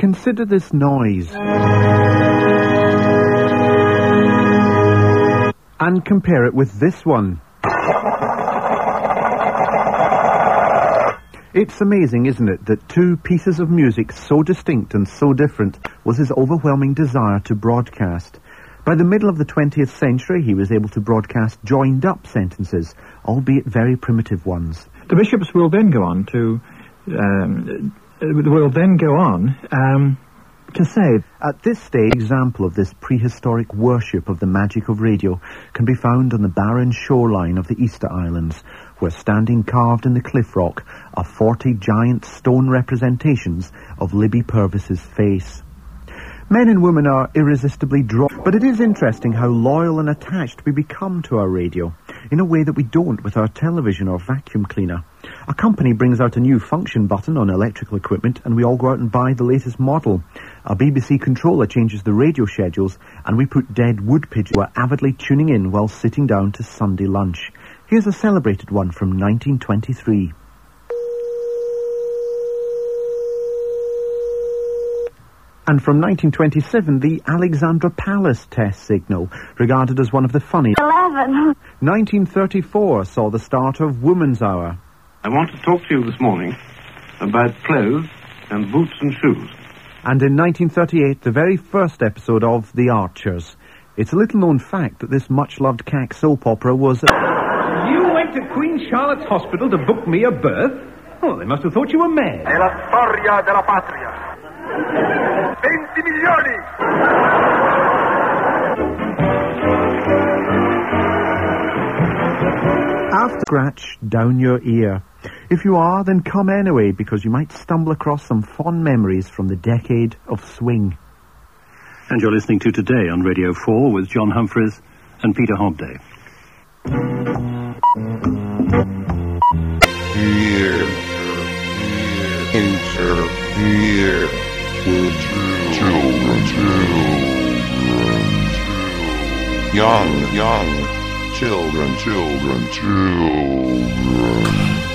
Consider this noise. And compare it with this one. It's amazing, isn't it, that two pieces of music so distinct and so different was his overwhelming desire to broadcast. By the middle of the 20th century, he was able to broadcast joined up sentences, albeit very primitive ones. The bishops will then go on to, um, will then go on um, to say, At this stage, example of this prehistoric worship of the magic of radio can be found on the barren shoreline of the Easter Islands, where standing carved in the cliff rock are 40 giant stone representations of Libby Purves's face. Men and women are irresistibly drawn, but it is interesting how loyal and attached we become to our radio, in a way that we don't with our television or vacuum cleaner. A company brings out a new function button on electrical equipment and we all go out and buy the latest model. A BBC controller changes the radio schedules and we put dead wood pigeons who are avidly tuning in while sitting down to Sunday lunch. Here's a celebrated one from 1923. And from 1927, the Alexandra Palace test signal, regarded as one of the funniest. 11. 1934 saw the start of Woman's Hour. I want to talk to you this morning about clothes and boots and shoes. And in 1938, the very first episode of The Archers. It's a little known fact that this much loved CAC soap opera was. You went to Queen Charlotte's Hospital to book me a berth? Oh, they must have thought you were mad. È la storia della patria. After scratch down your ear. If you are, then come anyway, because you might stumble across some fond memories from the decade of swing. And you're listening to Today on Radio 4 with John Humphrys and Peter Hobday. Here. Interfere with children. Children. Young, young. Children, children, children.